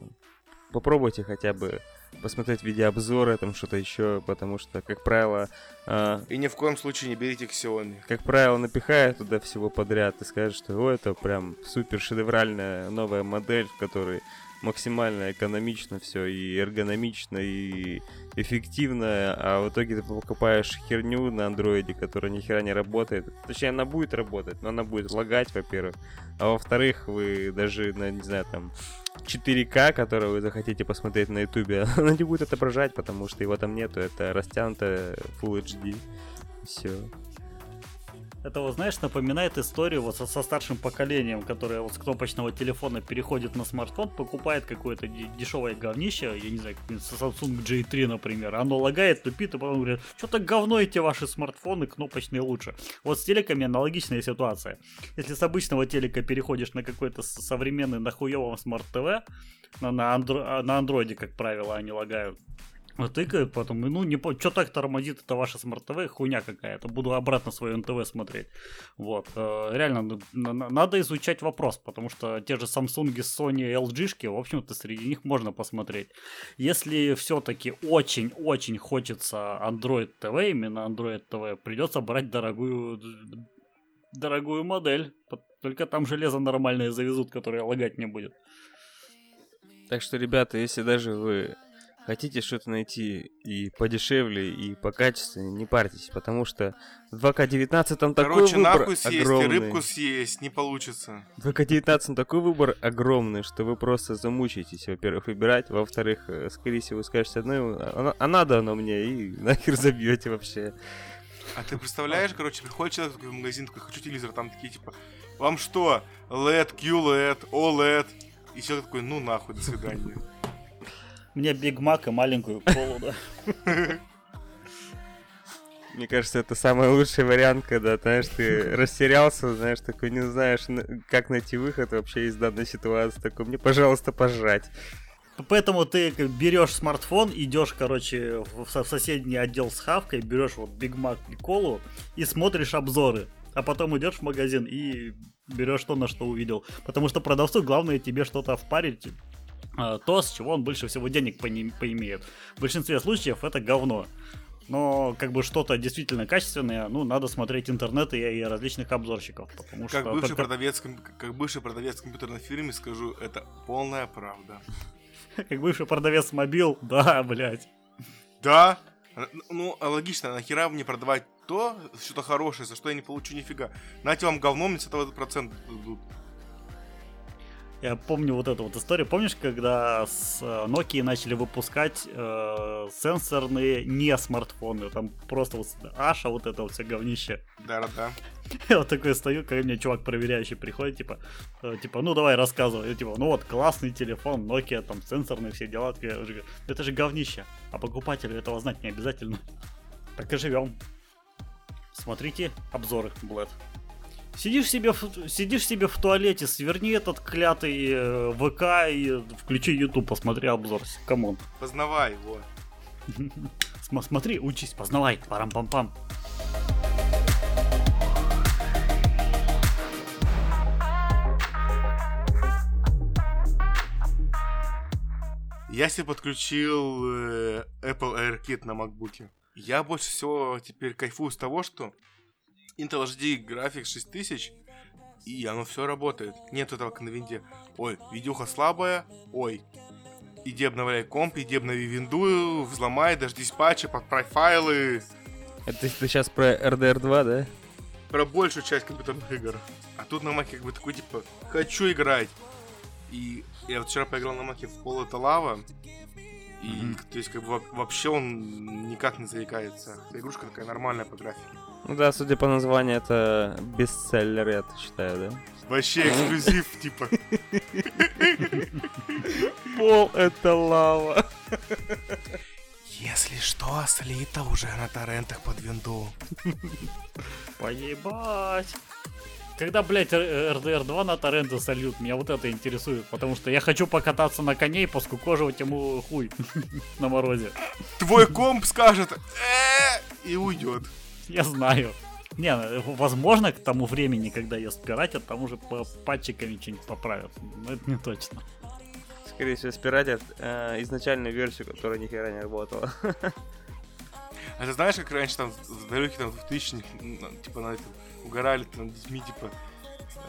попробуйте хотя бы посмотреть видеообзоры, там что-то еще, потому что, как правило, э, И ни в коем случае не берите Xiaomi. как правило, напихают туда всего подряд и скажут, что о, это прям супер шедевральная новая модель, в которой максимально экономично все и эргономично и эффективно, а в итоге ты покупаешь херню на андроиде, которая ни хера не работает. Точнее, она будет работать, но она будет лагать, во-первых. А во-вторых, вы даже на, не знаю, там 4К, которое вы захотите посмотреть на ютубе, она не будет отображать, потому что его там нету. Это растянутое Full HD. Все. Это, вот, знаешь, напоминает историю вот со, со старшим поколением, которое вот с кнопочного телефона переходит на смартфон, покупает какое-то де- дешевое говнище, я не знаю, Samsung J3, например, оно лагает, тупит, и потом говорят, что-то говно эти ваши смартфоны кнопочные лучше. Вот с телеками аналогичная ситуация. Если с обычного телека переходишь на какой-то современный нахуевом смарт-ТВ, на, на, андро- на андроиде, как правило, они лагают, вот тыкает потом, ну, не по... что так тормозит, это ваше смарт-ТВ, хуйня какая-то, буду обратно свое НТВ смотреть. Вот, э, реально, на- на- надо изучать вопрос, потому что те же Samsung, Sony, LG, в общем-то, среди них можно посмотреть. Если все-таки очень-очень хочется Android TV, именно Android TV, придется брать дорогую дорогую модель. Только там железо нормальное завезут, которое лагать не будет. Так что, ребята, если даже вы хотите что-то найти и подешевле, и покачественнее, не парьтесь, потому что в 2К19 там такой Короче, выбор нахуй съесть и огромный. рыбку съесть не получится. В 2К19 там такой выбор огромный, что вы просто замучаетесь, во-первых, выбирать, во-вторых, э, скорее всего, вы скажете, ну, а, а надо оно мне, и нахер забьете вообще. А ты представляешь, короче, приходит человек такой в магазин, такой, хочу телевизор, там такие, типа, вам что, LED, QLED, OLED? И человек такой, ну нахуй, до свидания. Мне Биг Мак и маленькую колу, да. Мне кажется, это самый лучший вариант, когда, знаешь, ты растерялся, знаешь, такой не знаешь, на- как найти выход вообще из данной ситуации. Такой, мне, пожалуйста, пожрать. Поэтому ты берешь смартфон, идешь, короче, в, со- в соседний отдел с хавкой, берешь вот Биг Мак и колу и смотришь обзоры. А потом идешь в магазин и берешь то, на что увидел. Потому что продавцу главное тебе что-то впарить, то, с чего он больше всего денег поимеет. В большинстве случаев это говно. Но как бы что-то действительно качественное, ну, надо смотреть интернет и, и различных обзорщиков. Потому Как что бывший, только- продавец, как бывший продавец в компьютерной фирме скажу, это полная правда. как бывший продавец мобил, да, блядь. Да, ну, а логично, нахера мне продавать то, что-то хорошее, за что я не получу нифига. Нате вам говном, мне с этого процент дадут. Я помню вот эту вот историю. Помнишь, когда с э, Nokia начали выпускать э, сенсорные не смартфоны? Там просто вот Аша, вот это вот все говнище. Да-да-да. Я вот такой стою, когда мне чувак проверяющий приходит, типа, э, типа, ну давай рассказывай. Я, типа, ну вот классный телефон, Nokia, там сенсорные все дела. Это же говнище. А покупателю этого знать не обязательно. Так и живем. Смотрите обзоры, Блэд. Сидишь себе, в, сидишь себе в туалете, сверни этот клятый э, ВК и включи YouTube, посмотри обзор. Come on. Познавай его. См- смотри, учись, познавай. Парам-пам-пам. Я себе подключил э, Apple AirKit на MacBook. Я больше всего теперь кайфую с того, что Intel HD график 6000, и оно все работает. Нет этого как на винде. Ой, видюха слабая, ой, иди обновляй комп, иди обнови винду, взломай, дождись патча, подправь файлы. Это ты сейчас про RDR 2, да? Про большую часть компьютерных игр. А тут на маке как бы такой, типа, хочу играть. И я вот вчера поиграл на маке в Пол это лава. И, Мгм. то есть, как бы, во- вообще он никак не заикается. Эта игрушка такая нормальная по графике. Ну да, судя по названию, это бестселлер, я так считаю, да? Вообще эксклюзив, типа. Пол это лава. Если что, слито уже на торрентах под винду. Поебать. Когда, блядь, Р- RDR 2 на торренты сольют, меня вот это интересует, потому что я хочу покататься на коне и поскукоживать ему хуй на морозе. Твой комп скажет «Э!» и уйдет. Я знаю. Не, ну, возможно, к тому времени, когда ее спиратят, там уже по патчиками что-нибудь поправят. Но это не точно. Скорее всего, спиратят э, изначальную версию, которая ни хера не работала. А ты знаешь, как раньше там в далеких там 2000 типа на этом угорали там детьми, типа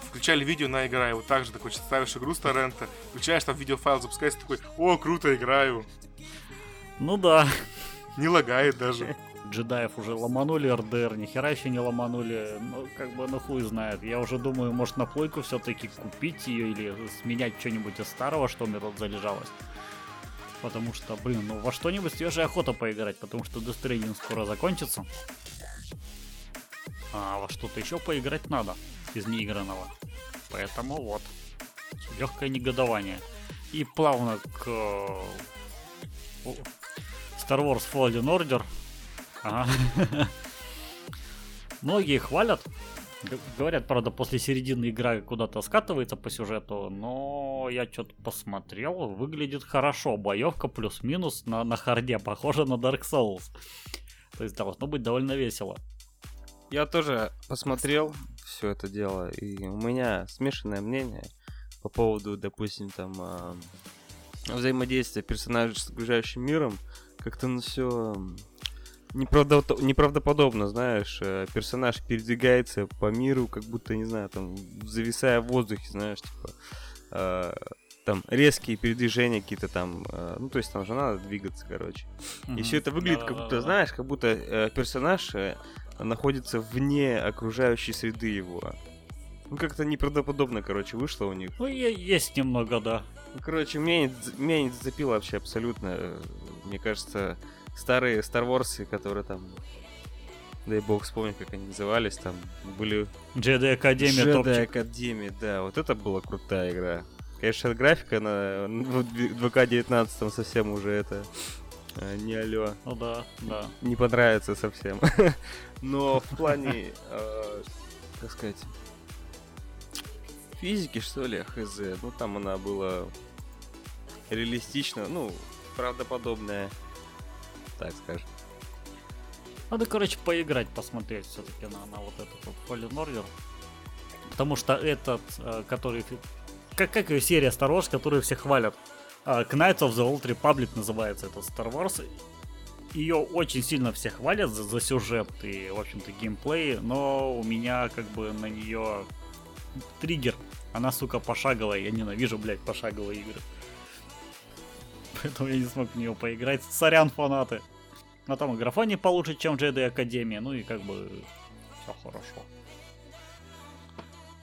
включали видео на игра, и вот так же такой ставишь игру с торрента, включаешь там видеофайл, запускается такой, о, круто, играю. Ну да. Не лагает даже. Джедаев уже ломанули РДР, нихера еще не ломанули. Ну, как бы, ну хуй знает. Я уже думаю, может на плойку все-таки купить ее или сменять что-нибудь из старого, что у меня тут залежалось. Потому что, блин, ну во что-нибудь свежая охота поиграть, потому что Death скоро закончится. А во что-то еще поиграть надо из неигранного. Поэтому вот. Легкое негодование. И плавно к э, Star Wars Fallen Order. Ага. Многие хвалят. Говорят, правда, после середины игра куда-то скатывается по сюжету, но я что-то посмотрел, выглядит хорошо. Боевка плюс-минус на, на харде, похожа на Dark Souls. То есть должно быть довольно весело. Я тоже посмотрел все это дело, и у меня смешанное мнение по поводу, допустим, там а, взаимодействия персонажей с окружающим миром. Как-то ну все неправдо- неправдоподобно, знаешь, э, персонаж передвигается по миру, как будто, не знаю, там, зависая в воздухе, знаешь, типа, э, там, резкие передвижения какие-то там, э, ну, то есть там же надо двигаться, короче. И все это выглядит, как будто, знаешь, как будто э, персонаж э, находится вне окружающей среды его. Ну, как-то неправдоподобно, короче, вышло у них. Ну, есть немного, да. Ну, короче, меня не, меня не зацепило вообще абсолютно. Мне кажется, старые Star Wars, которые там, дай бог вспомнить, как они назывались, там были Jedi Академия топчик. Академия, да, вот это была крутая игра. Конечно, графика на в ВК-19 совсем уже это э, не алё. Ну да, да. Не понравится совсем. Но в плане, э, как сказать, физики, что ли, хз. Ну, там она была реалистично, ну, правдоподобная, так скажем. Надо, короче, поиграть, посмотреть все-таки на, на вот этот вот Fallen Order. Потому что этот, э, который... Как, как ее серия Star Wars, которую все хвалят. Э, Knights of the Old Republic называется это Star Wars. Ее очень сильно все хвалят за, за сюжет и, в общем-то, геймплей, но у меня как бы на нее триггер. Она, сука, пошаговая. Я ненавижу, блядь, пошаговые игры. Поэтому я не смог в нее поиграть. Сорян, фанаты. Но там и графоний получше, чем Jedi Академии. Ну и как бы все хорошо.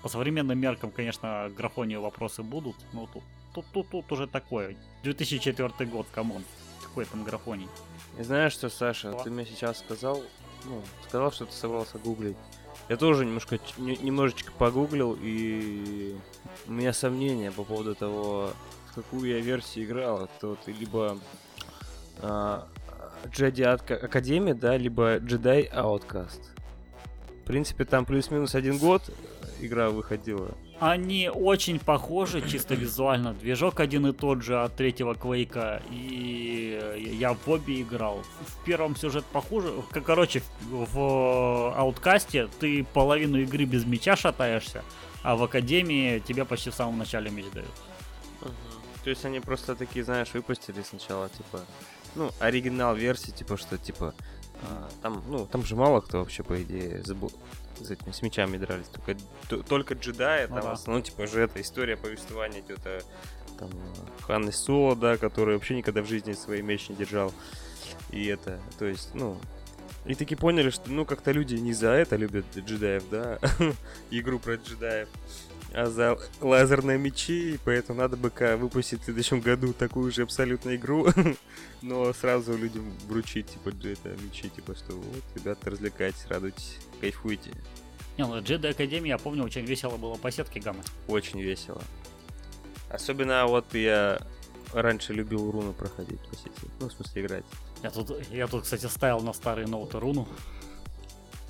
По современным меркам, конечно, графонию вопросы будут, но тут, тут, тут, тут уже такое. 2004 год, come on. Какой там графоний? И знаешь что, Саша, Что? ты мне сейчас сказал, ну, сказал, что ты собрался гуглить. Я тоже немножко, немножечко погуглил, и у меня сомнения по поводу того, какую я версию играл. Это вот либо а, Атка- Академия, да, либо Jedi Outcast. В принципе, там плюс-минус один год игра выходила. Они очень похожи чисто визуально. Движок один и тот же от третьего Квейка. И я в обе играл. В первом сюжет похуже. Короче, в Ауткасте ты половину игры без меча шатаешься, а в Академии тебе почти в самом начале меч дают. То есть они просто такие, знаешь, выпустили сначала, типа, ну, оригинал версии, типа, что, типа, а, там, ну, там же мало кто вообще, по идее, забыл, с этими, с мечами дрались, только, т- только джедаи, Ну там, да. в основном, типа, же эта история повествования идет о, там, Ханны Соло, да, который вообще никогда в жизни свой меч не держал, и это, то есть, ну, и таки поняли, что, ну, как-то люди не за это любят джедаев, да, игру про джедаев, а за лазерные мечи, и поэтому надо бы выпустить в следующем году такую же абсолютно игру, но сразу людям вручить, типа, это мечи, типа, что вот, ребята, развлекайтесь, радуйтесь, кайфуйте. Не, ну Jedi Академии, я помню, очень весело было по сетке гаммы. Очень весело. Особенно вот я раньше любил руны проходить по сети, ну, в смысле, играть. Я тут, я тут, кстати, ставил на старые ноуты руну.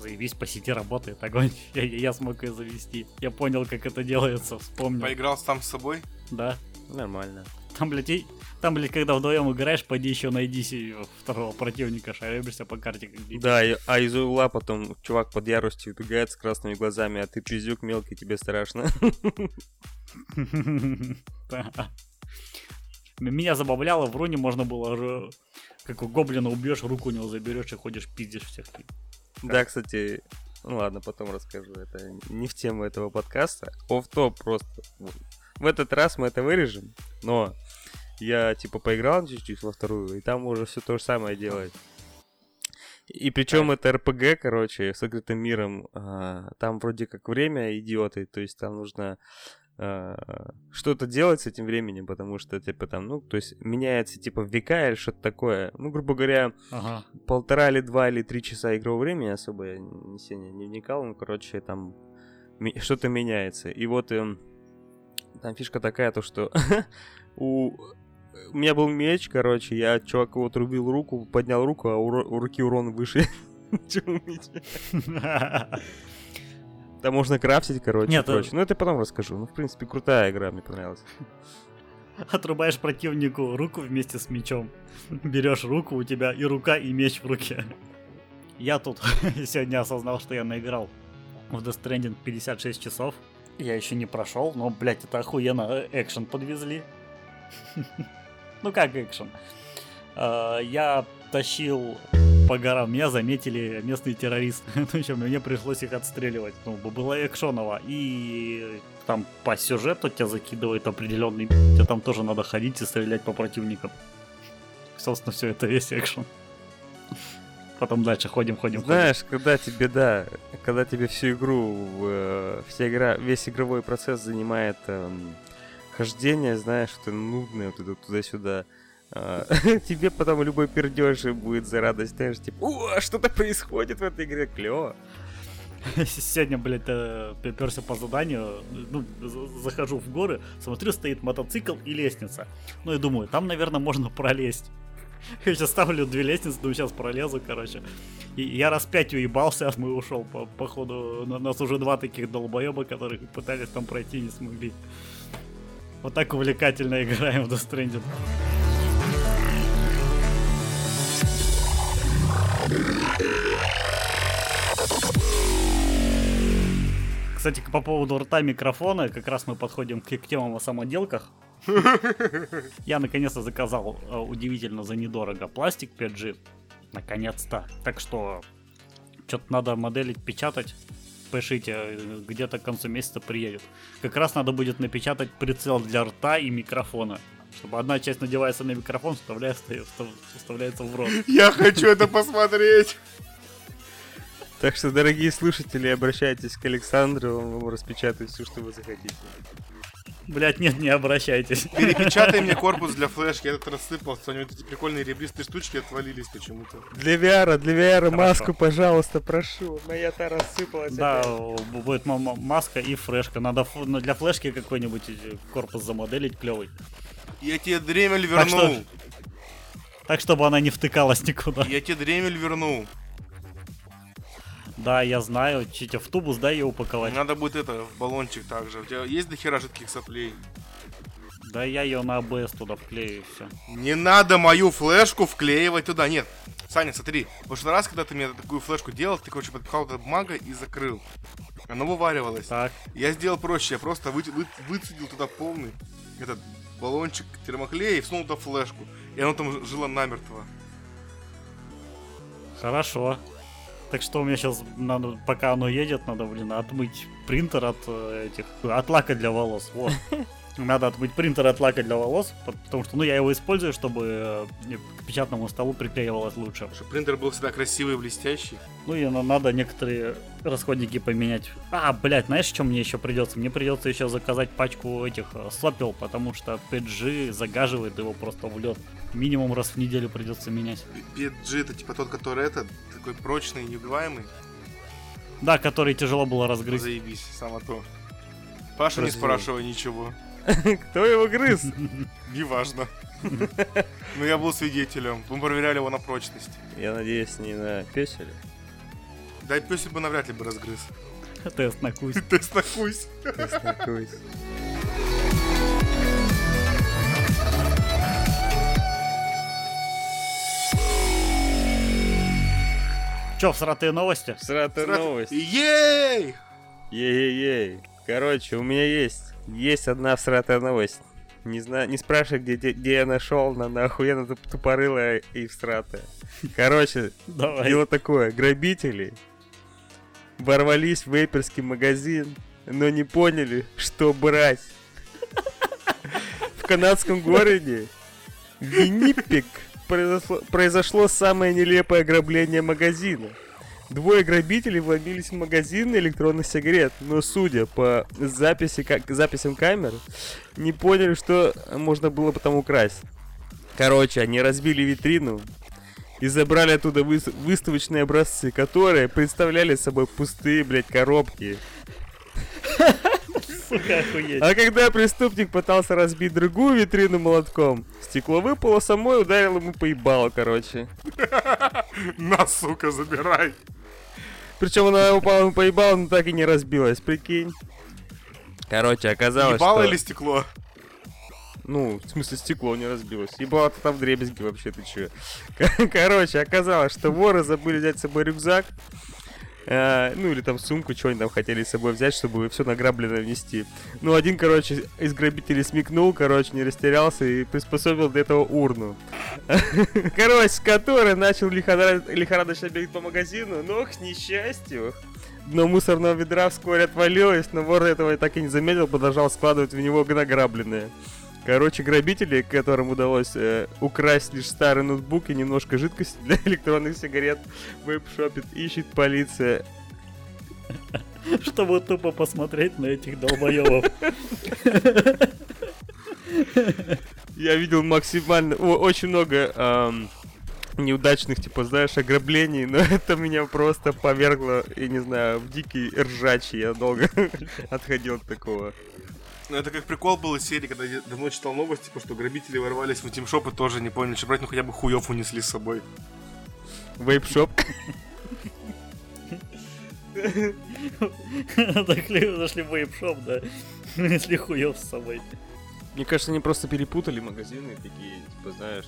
Заебись, по сети работает, огонь. Я, я смог ее завести. Я понял, как это делается, вспомнил. Поиграл сам с собой. Да. Нормально. Там, блядь, и- там, блядь, когда вдвоем играешь, пойди еще найди себе второго противника, шаришься по карте как. Да, и- а из угла потом чувак под яростью убегает с красными глазами, а ты пиздюк мелкий, тебе страшно. Меня забавляло, в руне можно было, же, как у гоблина убьешь, руку у него заберешь и ходишь, пиздишь всех. Да, кстати, ну ладно, потом расскажу. Это не в тему этого подкаста. оф топ просто. В этот раз мы это вырежем, но я типа поиграл чуть-чуть во вторую, и там уже все то же самое делает. И причем это РПГ, короче, с открытым миром. а, Там вроде как время идиоты, то есть там нужно что-то делать с этим временем, потому что, типа, там, ну, то есть меняется, типа, века или что-то такое. Ну, грубо говоря, Ага. полтора или два или три часа игрового времени особо я не сильно не вникал, ну, короче, там что-то меняется. И вот эм, там фишка такая, то что у... у меня был меч, короче, я чуваку вот рубил руку, поднял руку, а у, у руки урон выше, чем у меча. Там можно крафтить, короче, Нет, и прочее. Ну, это потом расскажу. Ну, в принципе, крутая игра, мне понравилась. Отрубаешь противнику руку вместе с мечом. Берешь руку, у тебя и рука, и меч в руке. Я тут сегодня осознал, что я наиграл в Death Stranding 56 часов. Я еще не прошел, но, блядь, это охуенно э, экшен подвезли. Ну как экшен? А, Я тащил по горам, меня заметили местные террористы. Ну что, мне пришлось их отстреливать. Ну, было экшоново. И там по сюжету тебя закидывает определенный... Тебе там тоже надо ходить и стрелять по противникам. Собственно, все это весь экшен. Потом дальше ходим, ходим, ходим. Знаешь, когда тебе, да, когда тебе всю игру, э, вся игра, весь игровой процесс занимает эм, хождение, знаешь, что нудное вот это туда-сюда, а, тебе потом любой пердеж будет за радость, знаешь, типа, о, что-то происходит в этой игре, клево. Сегодня, блядь, э, приперся по заданию, ну, за- захожу в горы, смотрю, стоит мотоцикл и лестница. Ну и думаю, там, наверное, можно пролезть. Я сейчас ставлю две лестницы, думаю, сейчас пролезу, короче. И я раз пять уебался, а мы ушел. По, походу, на нас уже два таких долбоеба, которые пытались там пройти, не смогли. Вот так увлекательно играем в Death Stranding. Кстати, по поводу рта микрофона, как раз мы подходим к, к темам о самоделках. Я наконец-то заказал э, удивительно за недорого пластик 5G. Наконец-то. Так что что-то надо моделить, печатать. Пишите, э, где-то к концу месяца приедет. Как раз надо будет напечатать прицел для рта и микрофона. Чтобы одна часть надевается на микрофон, вставляется, вставляется в рот. Я хочу это посмотреть! Так что, дорогие слушатели, обращайтесь к Александру, он вам распечатает все, что вы захотите. Блять, нет, не обращайтесь. Перепечатай мне корпус для флешки, этот рассыпался, у него эти прикольные ребристые штучки отвалились почему-то. Для VR, для VR Хорошо. маску, пожалуйста, прошу. Моя-то рассыпалась. Да, опять. будет маска и флешка. Надо ну, для флешки какой-нибудь э, корпус замоделить клевый. Я тебе дремель вернул. Так, что... так чтобы она не втыкалась никуда. Я тебе дремель вернул. Да, я знаю. Читя в тубус, дай ее упаковать. Надо будет это, в баллончик также. У тебя есть дохера жидких соплей? Да я ее на АБС туда вклею и все. Не надо мою флешку вклеивать туда. Нет. Саня, смотри. В прошлый раз, когда ты мне такую флешку делал, ты, короче, подпихал туда бумага и закрыл. Оно вываривалось. Так. Я сделал проще. Я просто вы, вы, выцедил туда полный этот баллончик термоклея и всунул туда флешку. И оно там жило намертво. Хорошо. Так что у меня сейчас, надо, пока оно едет, надо, блин, отмыть принтер от э, этих, от лака для волос. Вот. Надо отмыть принтер от лака для волос, потому что, ну, я его использую, чтобы э, к печатному столу приклеивалось лучше. Чтобы принтер был всегда красивый и блестящий. Ну, и надо некоторые расходники поменять. А, блядь, знаешь, что мне еще придется? Мне придется еще заказать пачку этих э, сопел, потому что 5G загаживает его просто в лед. Минимум раз в неделю придется менять. 5G это типа тот, который этот, такой прочный, неубиваемый? Да, который тяжело было разгрызть. Заебись, само то. Паша не спрашивай ничего. Кто его грыз? Неважно. Но я был свидетелем. Мы проверяли его на прочность. Я надеюсь, не на песеле. Да, песель бы навряд ли бы разгрыз. Тест на кусь. Тест на кусь. Тест на кусь. Че, всратые новости? Всратые новости. Ей! Ей-ей-ей. Короче, у меня есть есть одна всратая новость. Не знаю, не спрашивай, где, где, где я нашел, на, на охуенно тупорылая и всратая. Короче, Давай. дело такое. Грабители ворвались в вейперский магазин, но не поняли, что брать. В канадском городе Виннипек произошло, произошло самое нелепое ограбление магазина – Двое грабителей вломились в магазин электронных сигарет, но судя по записи, как, записям камер, не поняли, что можно было потом украсть. Короче, они разбили витрину и забрали оттуда вы, выставочные образцы, которые представляли собой пустые, блядь, коробки. А когда преступник пытался разбить другую витрину молотком, стекло выпало само и ударил ему по ебалу, короче. На, сука, забирай. Причем она упала ему поебала, но так и не разбилась, прикинь. Короче, оказалось, Ебало что... или стекло? Ну, в смысле, стекло не разбилось. Ебало-то там в дребезги вообще, ты чё. Короче, оказалось, что воры забыли взять с собой рюкзак, ну или там сумку, что они там хотели с собой взять, чтобы все награбленное внести. Ну, один, короче, из грабителей смекнул, короче, не растерялся и приспособил для этого урну. Короче, с которой начал лихорадочно бегать по магазину, но, к несчастью, дно мусорного ведра вскоре отвалилось, но вор этого так и не заметил, продолжал складывать в него награбленное. Короче, грабители, которым удалось э, украсть лишь старый ноутбук и немножко жидкости для электронных сигарет, веб-шопит, ищет полиция. Чтобы тупо посмотреть на этих долбоебов. Я видел максимально, о, очень много эм, неудачных, типа, знаешь, ограблений, но это меня просто повергло, я не знаю, в дикий ржачий. Я долго отходил от такого. Ну, это как прикол был из серии, когда я давно читал новости, типа, что грабители ворвались в интим-шоп и тоже не поняли, что брать, ну хотя бы хуев унесли с собой. Вейп-шоп. Зашли зашли в вейп-шоп, да. Если хуев с собой. Мне кажется, они просто перепутали магазины такие, типа, знаешь...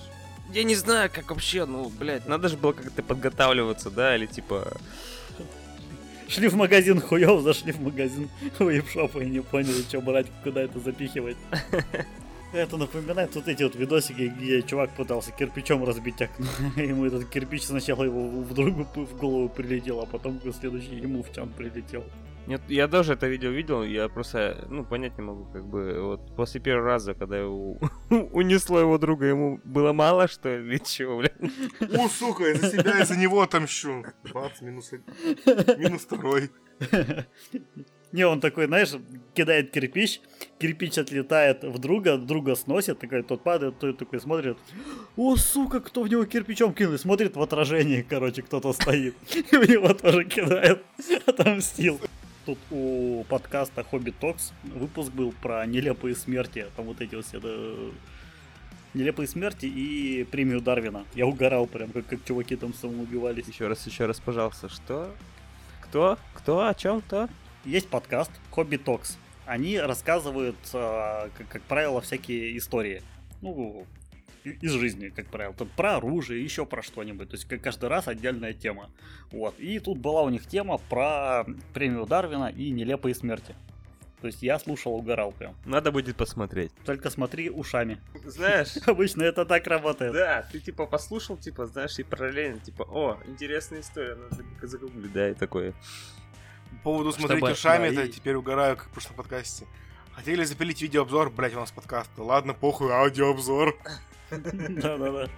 Я не знаю, как вообще, ну, блядь, надо же было как-то подготавливаться, да, или типа... Шли в магазин хуев, зашли в магазин вейп-шопа и не поняли, что брать, куда это запихивать. Это напоминает вот эти вот видосики, где чувак пытался кирпичом разбить окно. Ему этот кирпич сначала его в другу в голову прилетел, а потом следующий ему в чан прилетел. Нет, я тоже это видео видел, я просто, ну, понять не могу, как бы, вот после первого раза, когда его унесло его друга, ему было мало, что ли, чего, блядь? О, сука, я за себя и за него отомщу. Бац, минус, минус второй. Не, он такой, знаешь, кидает кирпич, кирпич отлетает в друга, друга сносит, такой, тот падает, тот такой смотрит, о, сука, кто в него кирпичом кинул, и смотрит в отражении, короче, кто-то стоит, и в него тоже кидает, отомстил. Тут у подкаста Hobby Talks выпуск был про нелепые смерти, там вот эти вот все, да, нелепые смерти и премию Дарвина. Я угорал прям, как, как чуваки там самоубивались. Еще раз, еще раз, пожалуйста, что? Кто? Кто? О чем? Кто? Есть подкаст Hobby Talks. Они рассказывают, э, как, как правило, всякие истории. Ну, из жизни, как правило. Тут про оружие, еще про что-нибудь. То есть как каждый раз отдельная тема. Вот. И тут была у них тема про премию Дарвина и нелепые смерти. То есть я слушал, угорал прям. Надо будет посмотреть. Только смотри ушами. Знаешь, Обычно это так работает. да, ты типа послушал, типа, знаешь, и параллельно, типа, о, интересная история, надо загуглить, да, и такое. По поводу смотреть Чтобы- ушами, да, это и- теперь угораю, как в прошлом подкасте. Хотели запилить видеообзор, блять, у нас подкаст. Ладно, похуй, аудиообзор. Да-да-да.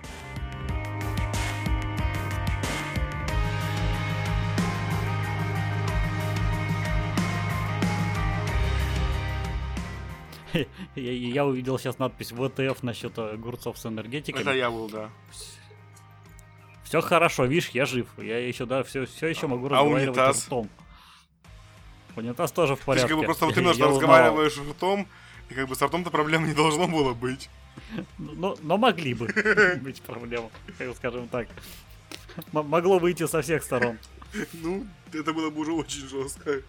Я, я увидел сейчас надпись ВТФ насчет огурцов с энергетиками. Это я был, да. Все хорошо, видишь, я жив. Я еще, да, все, все еще могу А разговаривать унитаз? ртом. Унитаз тоже в То есть, порядке. как бы просто вот ты немножко узнал. разговариваешь ртом, и как бы с ртом-то проблем не должно было быть. Но, но могли бы быть проблемы, скажем так. М- могло выйти со всех сторон. Ну, это было бы уже очень жестко.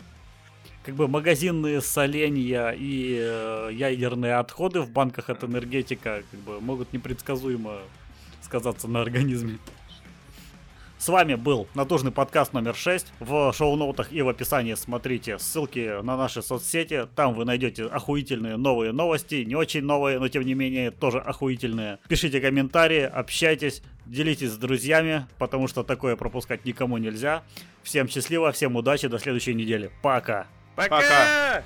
Как бы магазинные соленья и э, ядерные отходы в банках от энергетика как бы могут непредсказуемо сказаться на организме. С вами был натужный подкаст номер 6. В шоу-ноутах и в описании смотрите ссылки на наши соцсети. Там вы найдете охуительные новые новости. Не очень новые, но тем не менее тоже охуительные. Пишите комментарии, общайтесь, делитесь с друзьями, потому что такое пропускать никому нельзя. Всем счастливо, всем удачи, до следующей недели. Пока! Пока! Пока.